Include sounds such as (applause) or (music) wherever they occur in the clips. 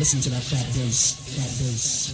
Listen to that fat bass, fat bass,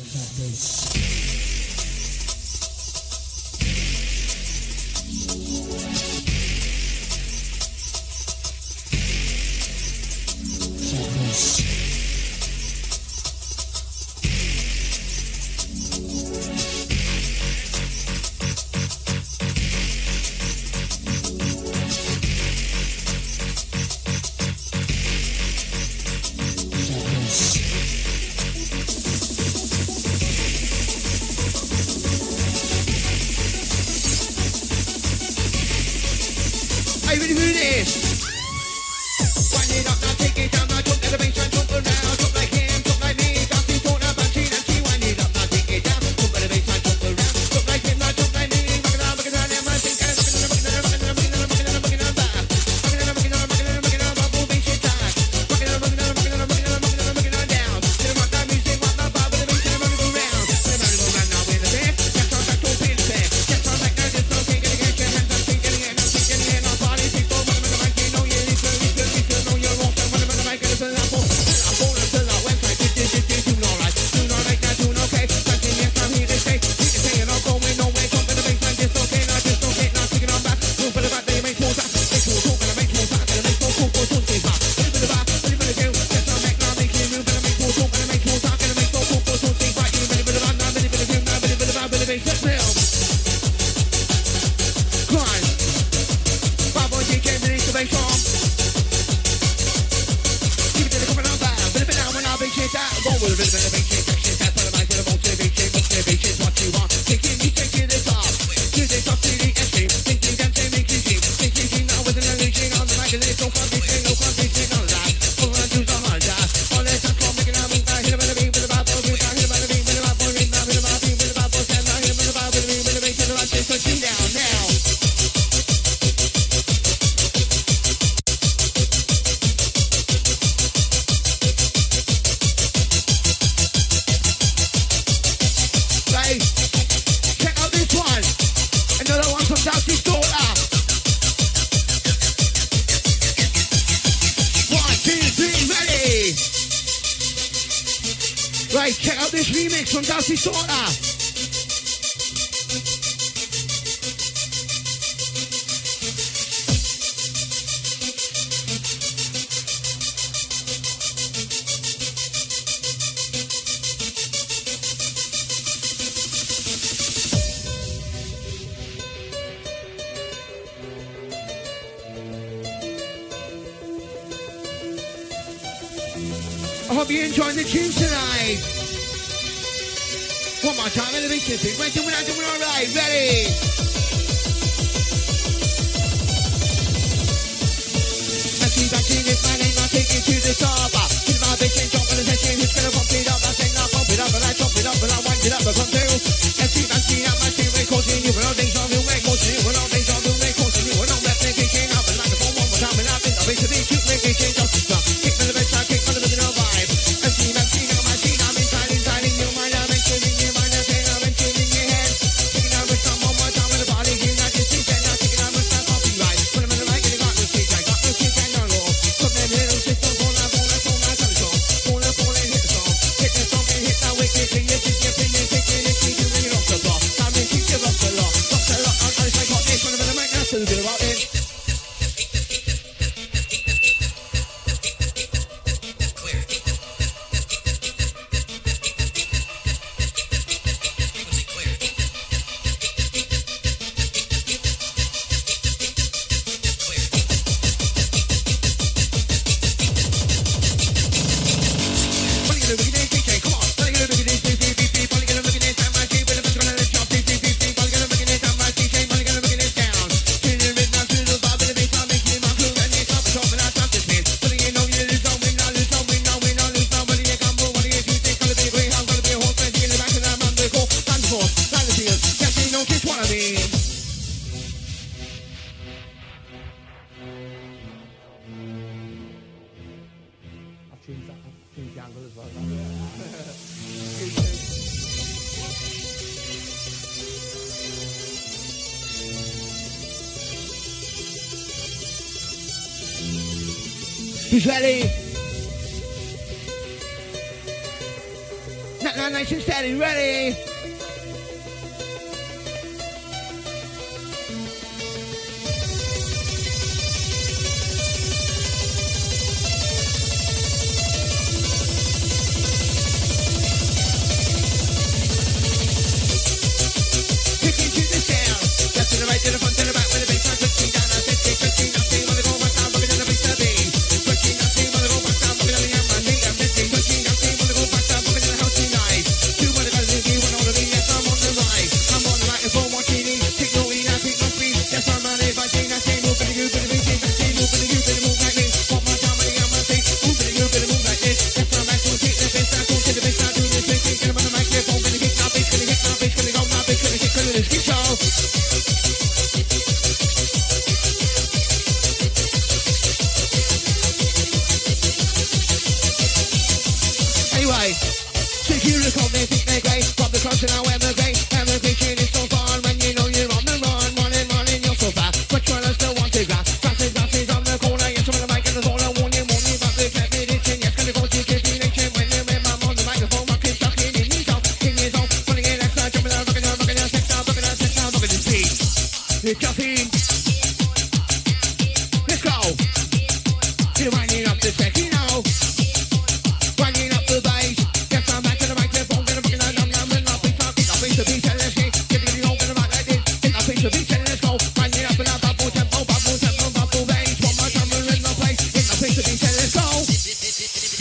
Real Nation Steady, ready?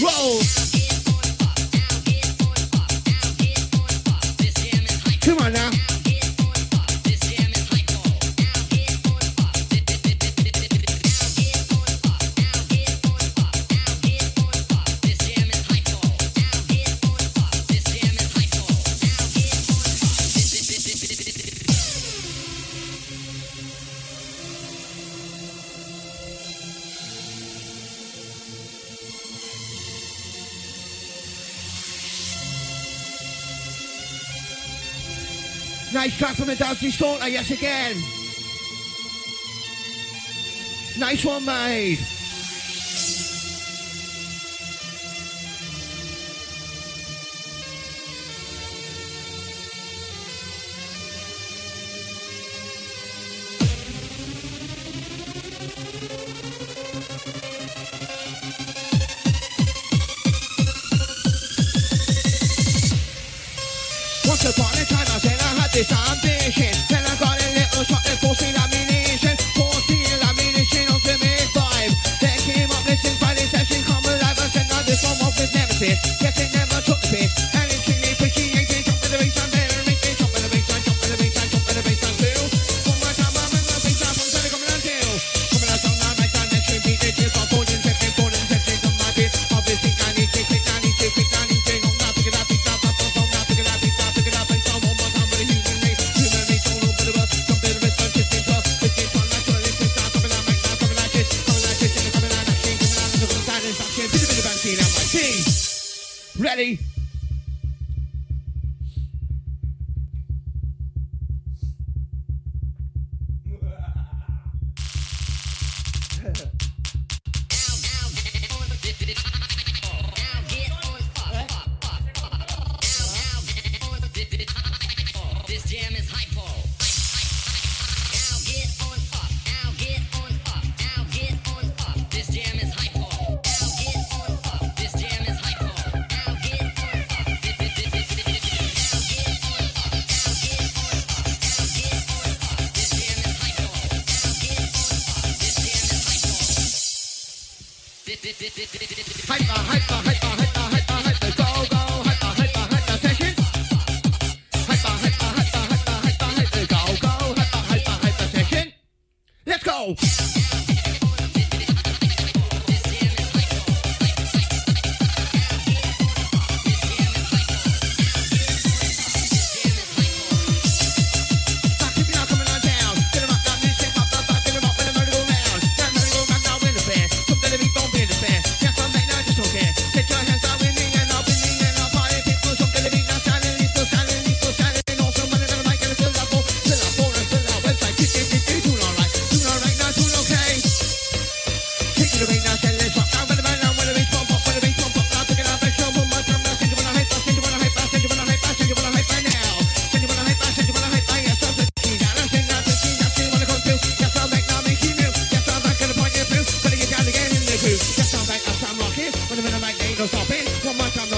roll. She's caught yes again. Nice one, mate. In, back. Ready?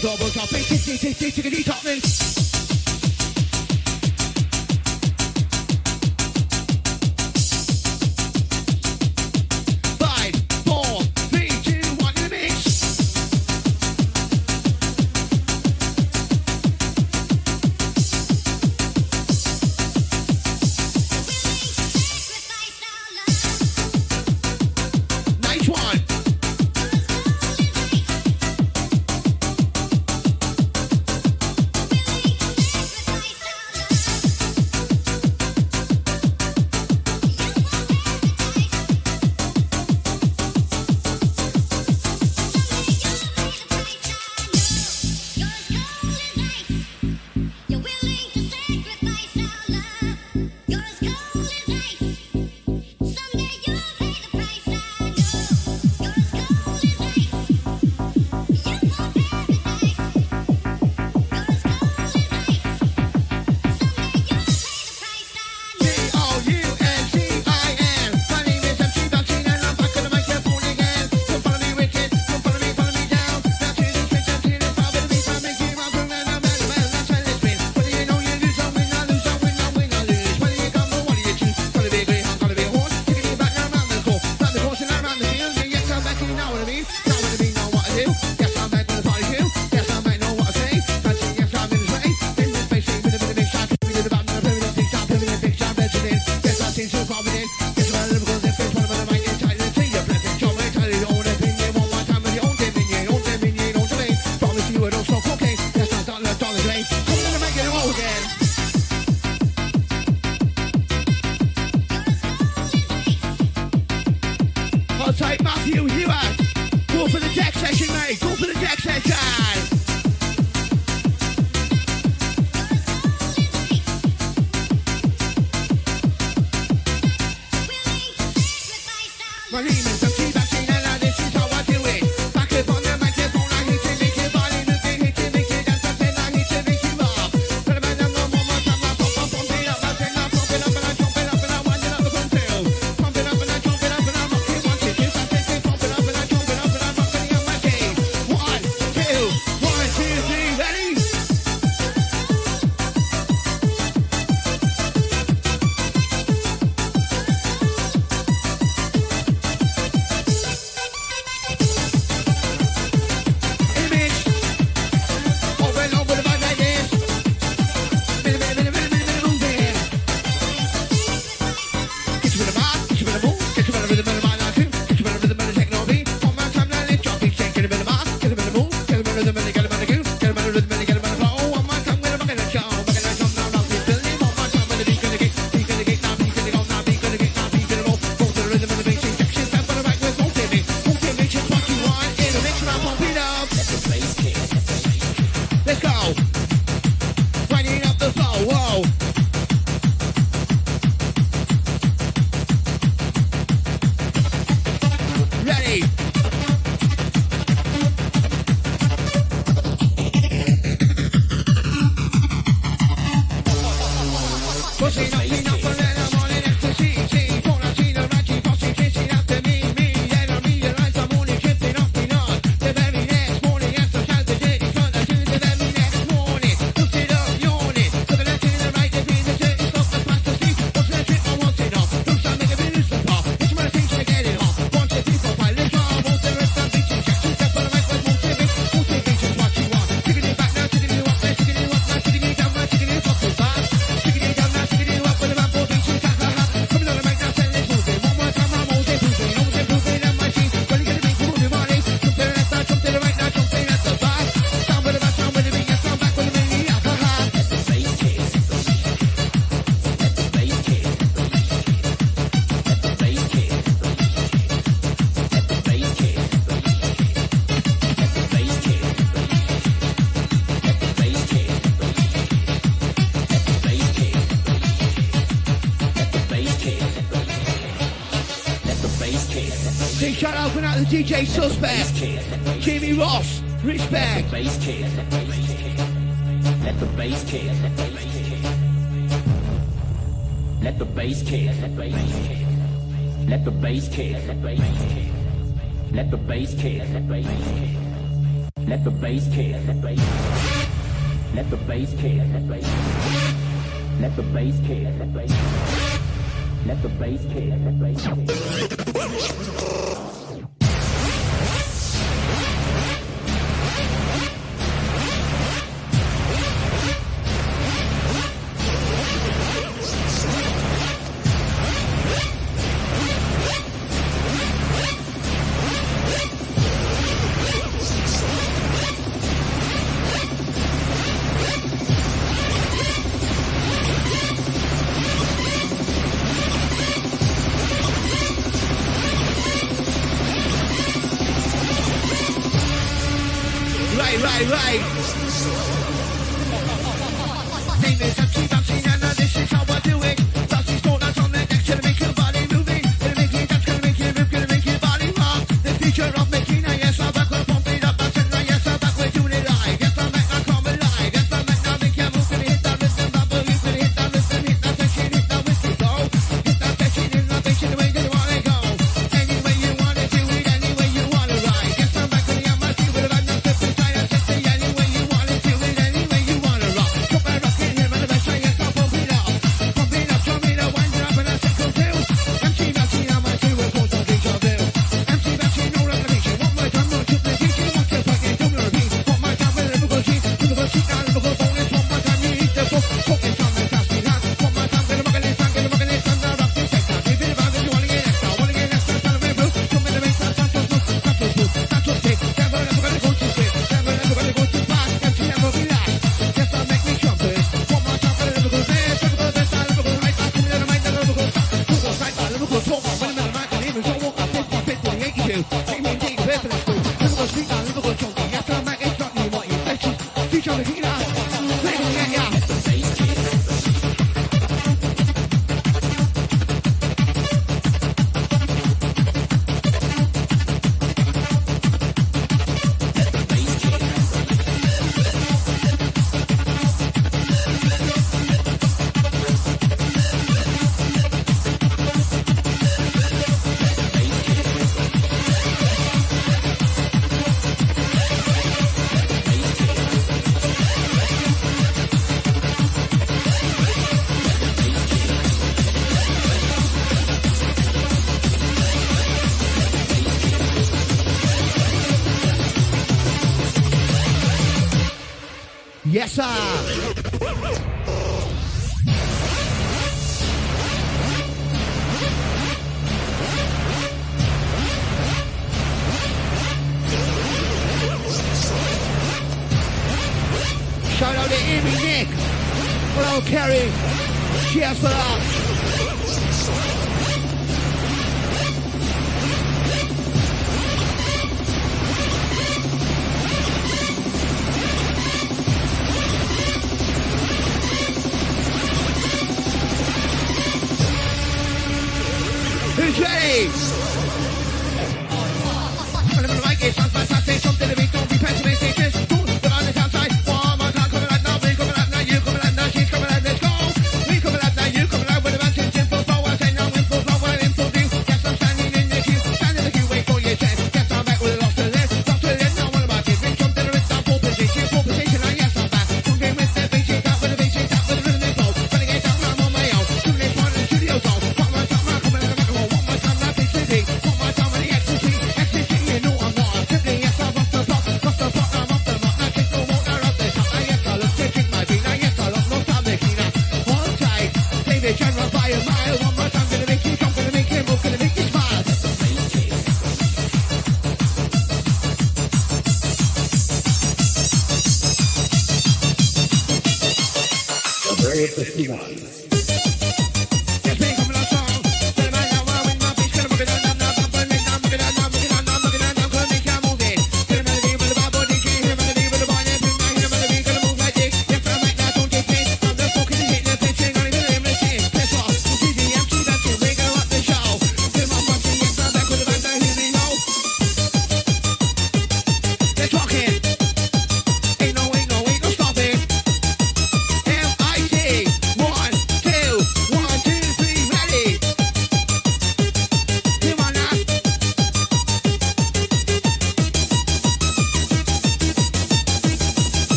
double drop it, tick tick tick tick tick tick tick DJ Suspect, Jimmy Ross, Rich Bag. Let the bass kick. Let the bass kick. Let the bass kick. Let the bass kick. Let the bass kick. Let the bass kick. Let the bass kick. Let the bass kick. Let the bass kick. Let the bass kick.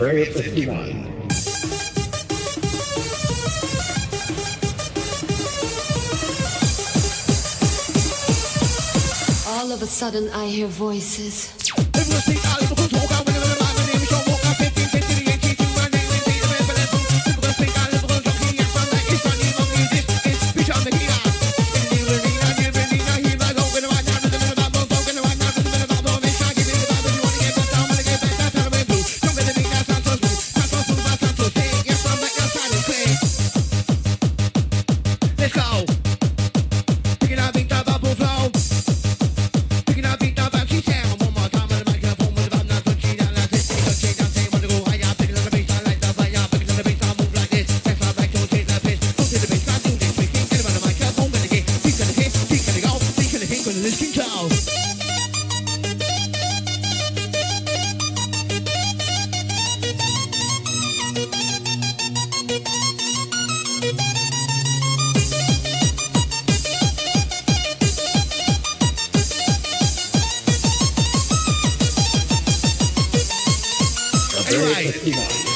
Prayer 59. All of a sudden, I hear voices. Anyway.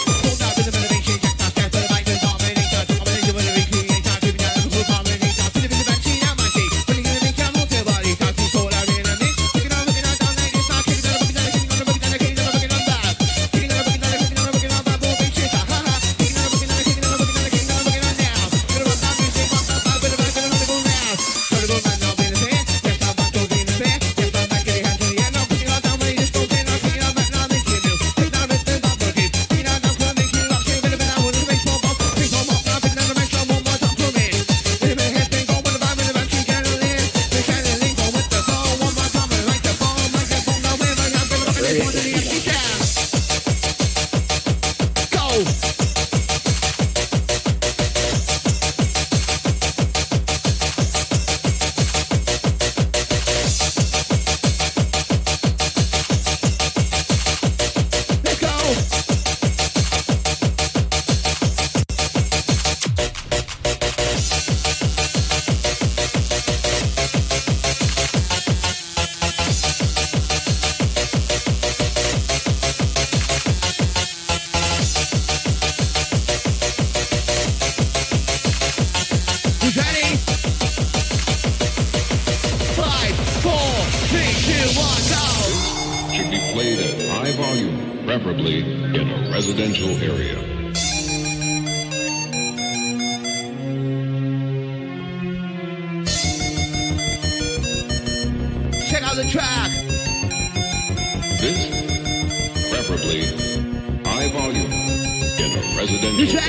preferably high volume in a residential.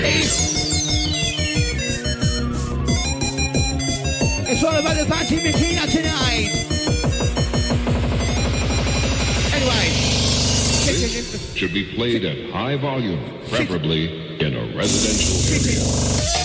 It's all about the tonight. Anyway, this should be played at high volume, preferably in a residential area. (laughs)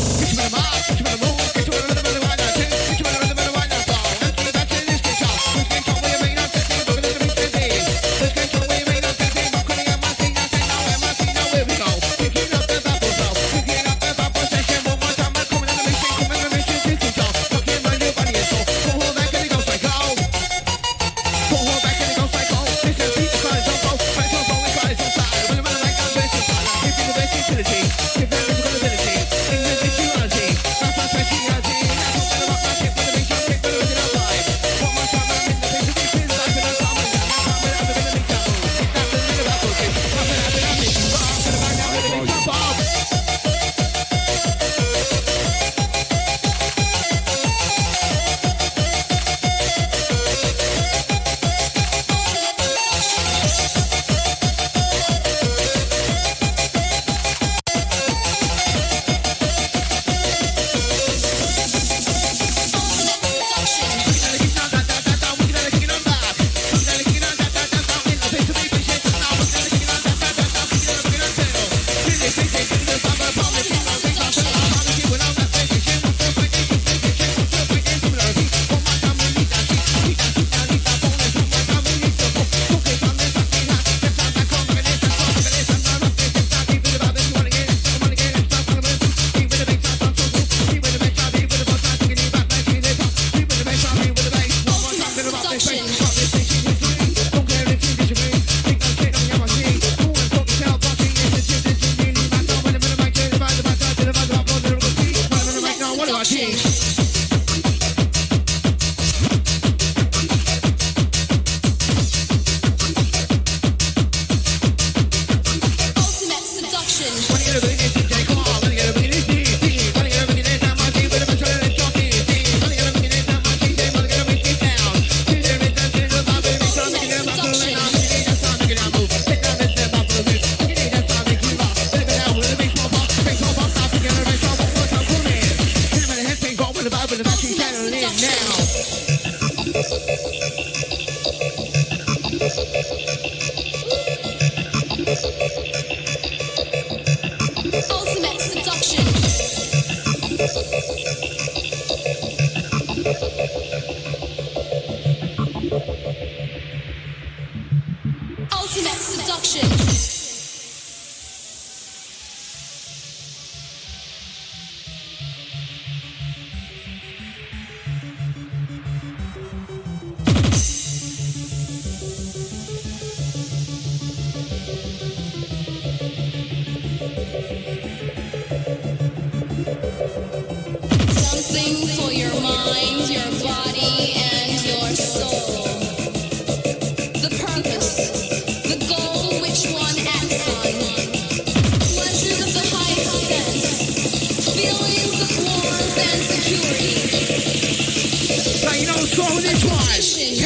score with these boys.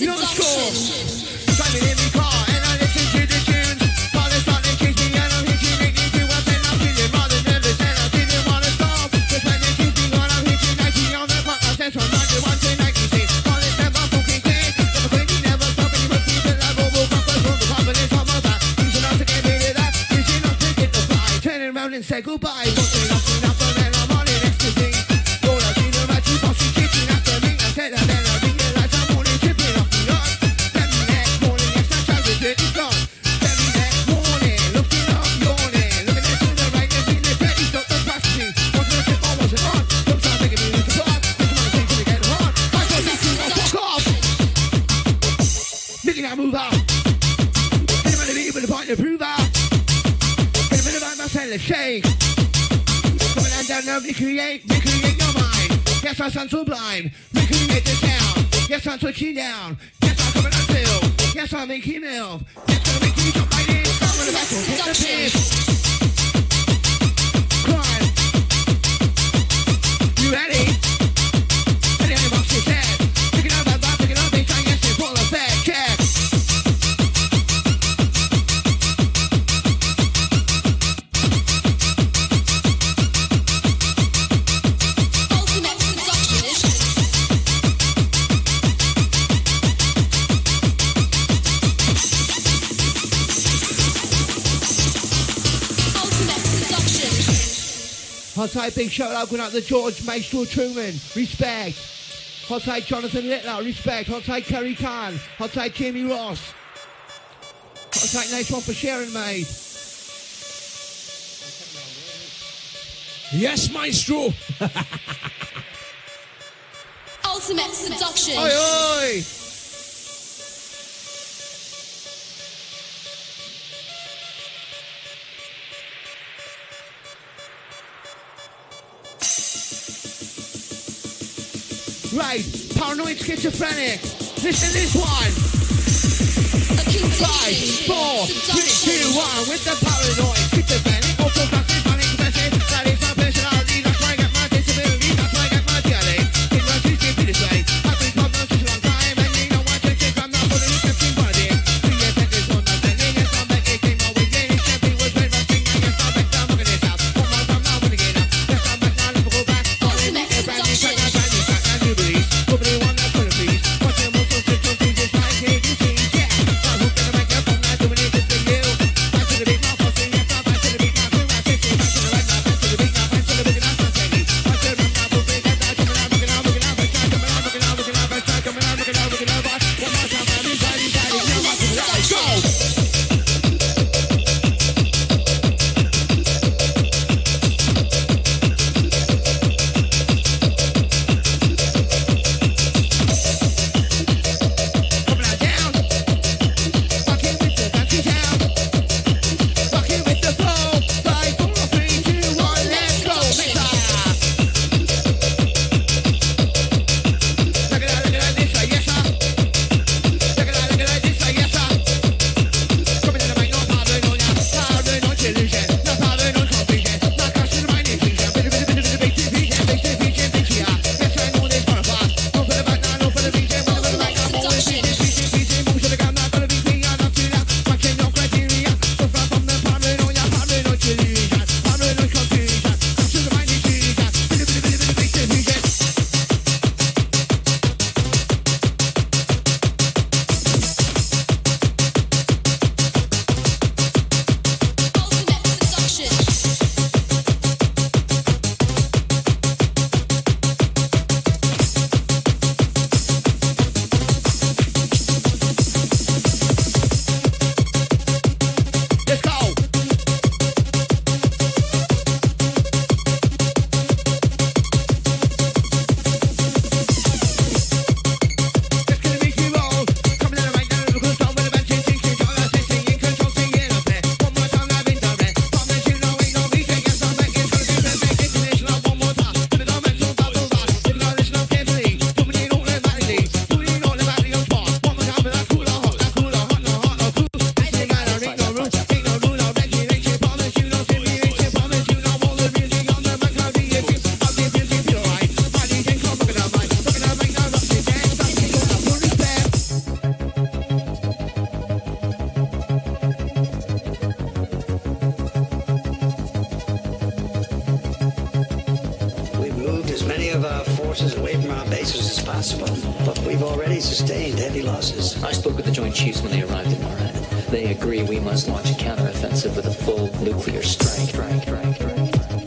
You know the score. Yes, I'm blind. We can get this down. Yes, I'm switching down. I'll say big shout out going out to George Maestro Truman. Respect. I'll say Jonathan Littler. Respect. I'll say Kerry Khan. I'll say Jimmy Ross. I'll say nice one for sharing, mate. Yes, Maestro. (laughs) Ultimate seduction. Oi, oi. Right, paranoid schizophrenic. Listen to this one. Five, four, three, two, one. With the paranoid schizophrenic, forces away from our bases as possible, but we've already sustained heavy losses. I spoke with the Joint Chiefs when they arrived in Marad. They agree we must launch a counteroffensive with a full nuclear strike. strike, strike, strike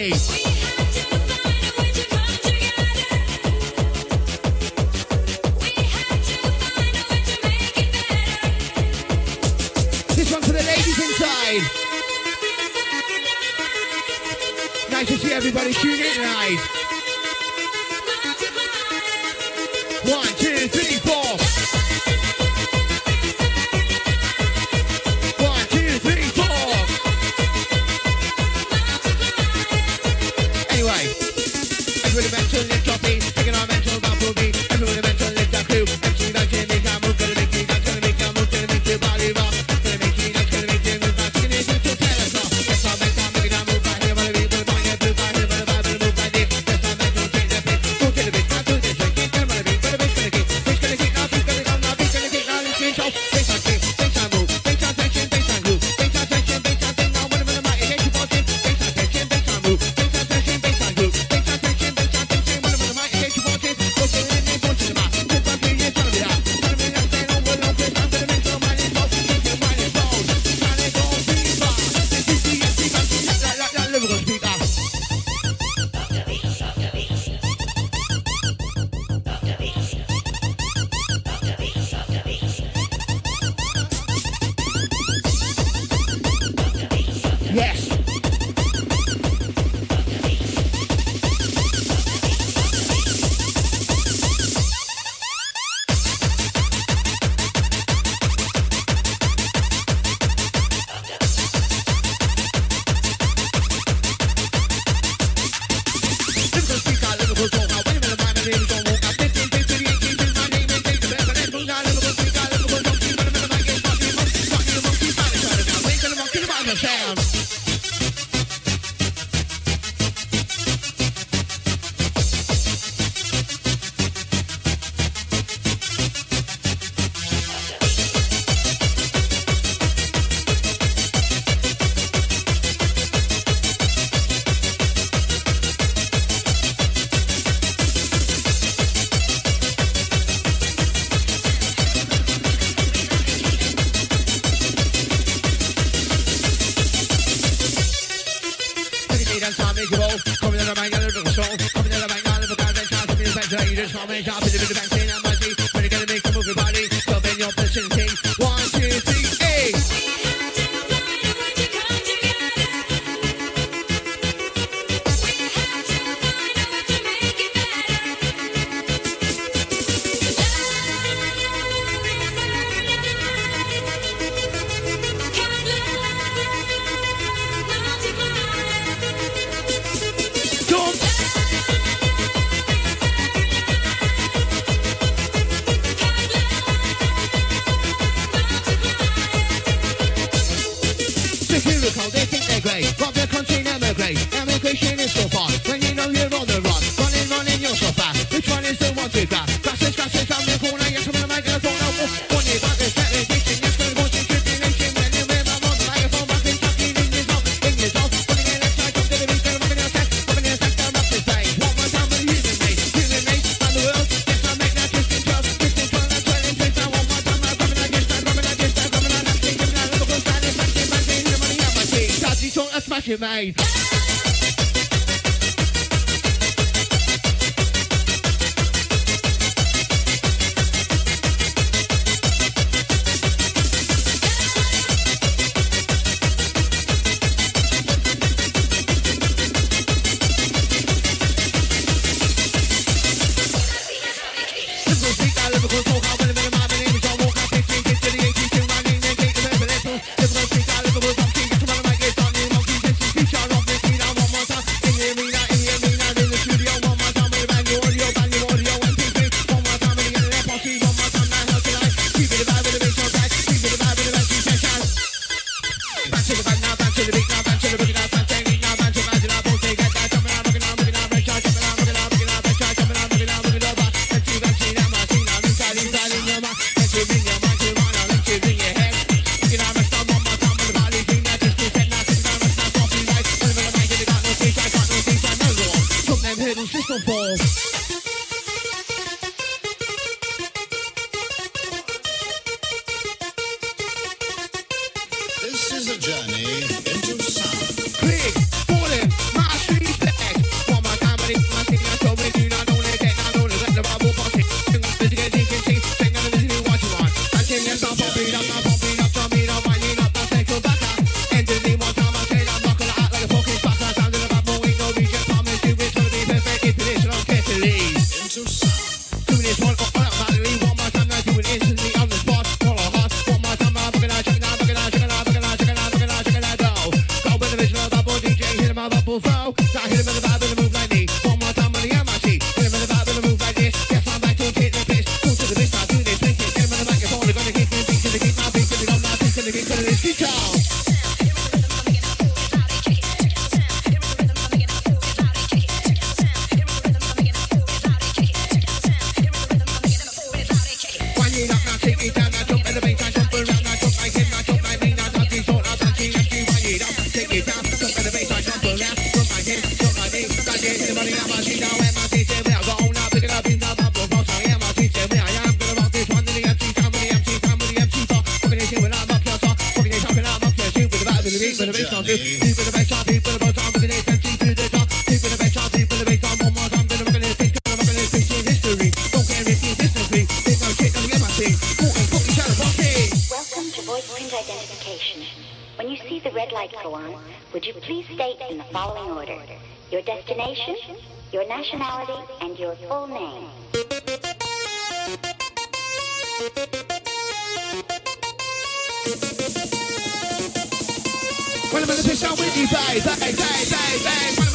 You Yes. Greg, This is a journey into sound. Big 的偏为你再、再、再、再在。在在在在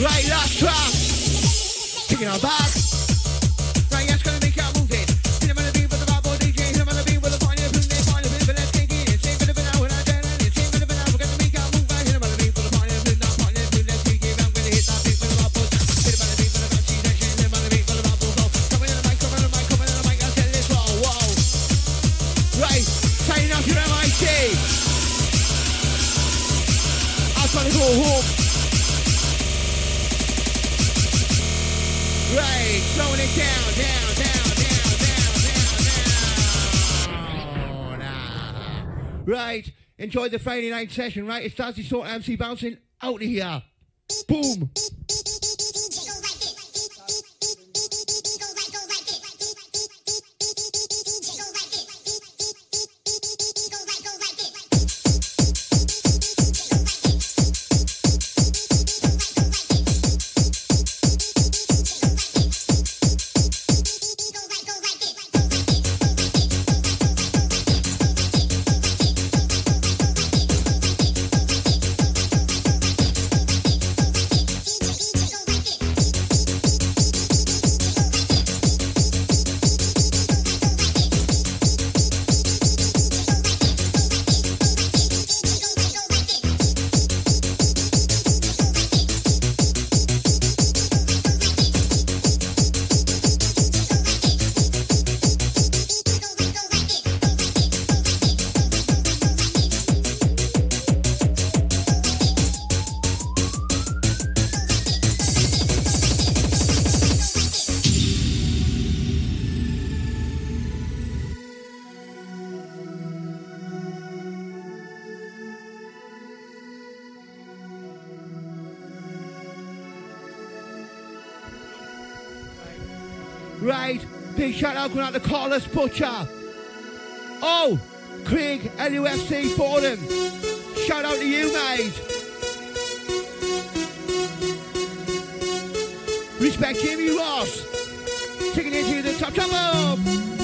right last track. Taking our back. Enjoy the Friday night session, right? It's Distorter MC Bouncin out of here. Boom. Right, big shout out going out to Carlos Butcher. Oh, Craig LUFC Forum, Shout out to you, mate. Respect Jimmy Ross. Taking it to the top, top up.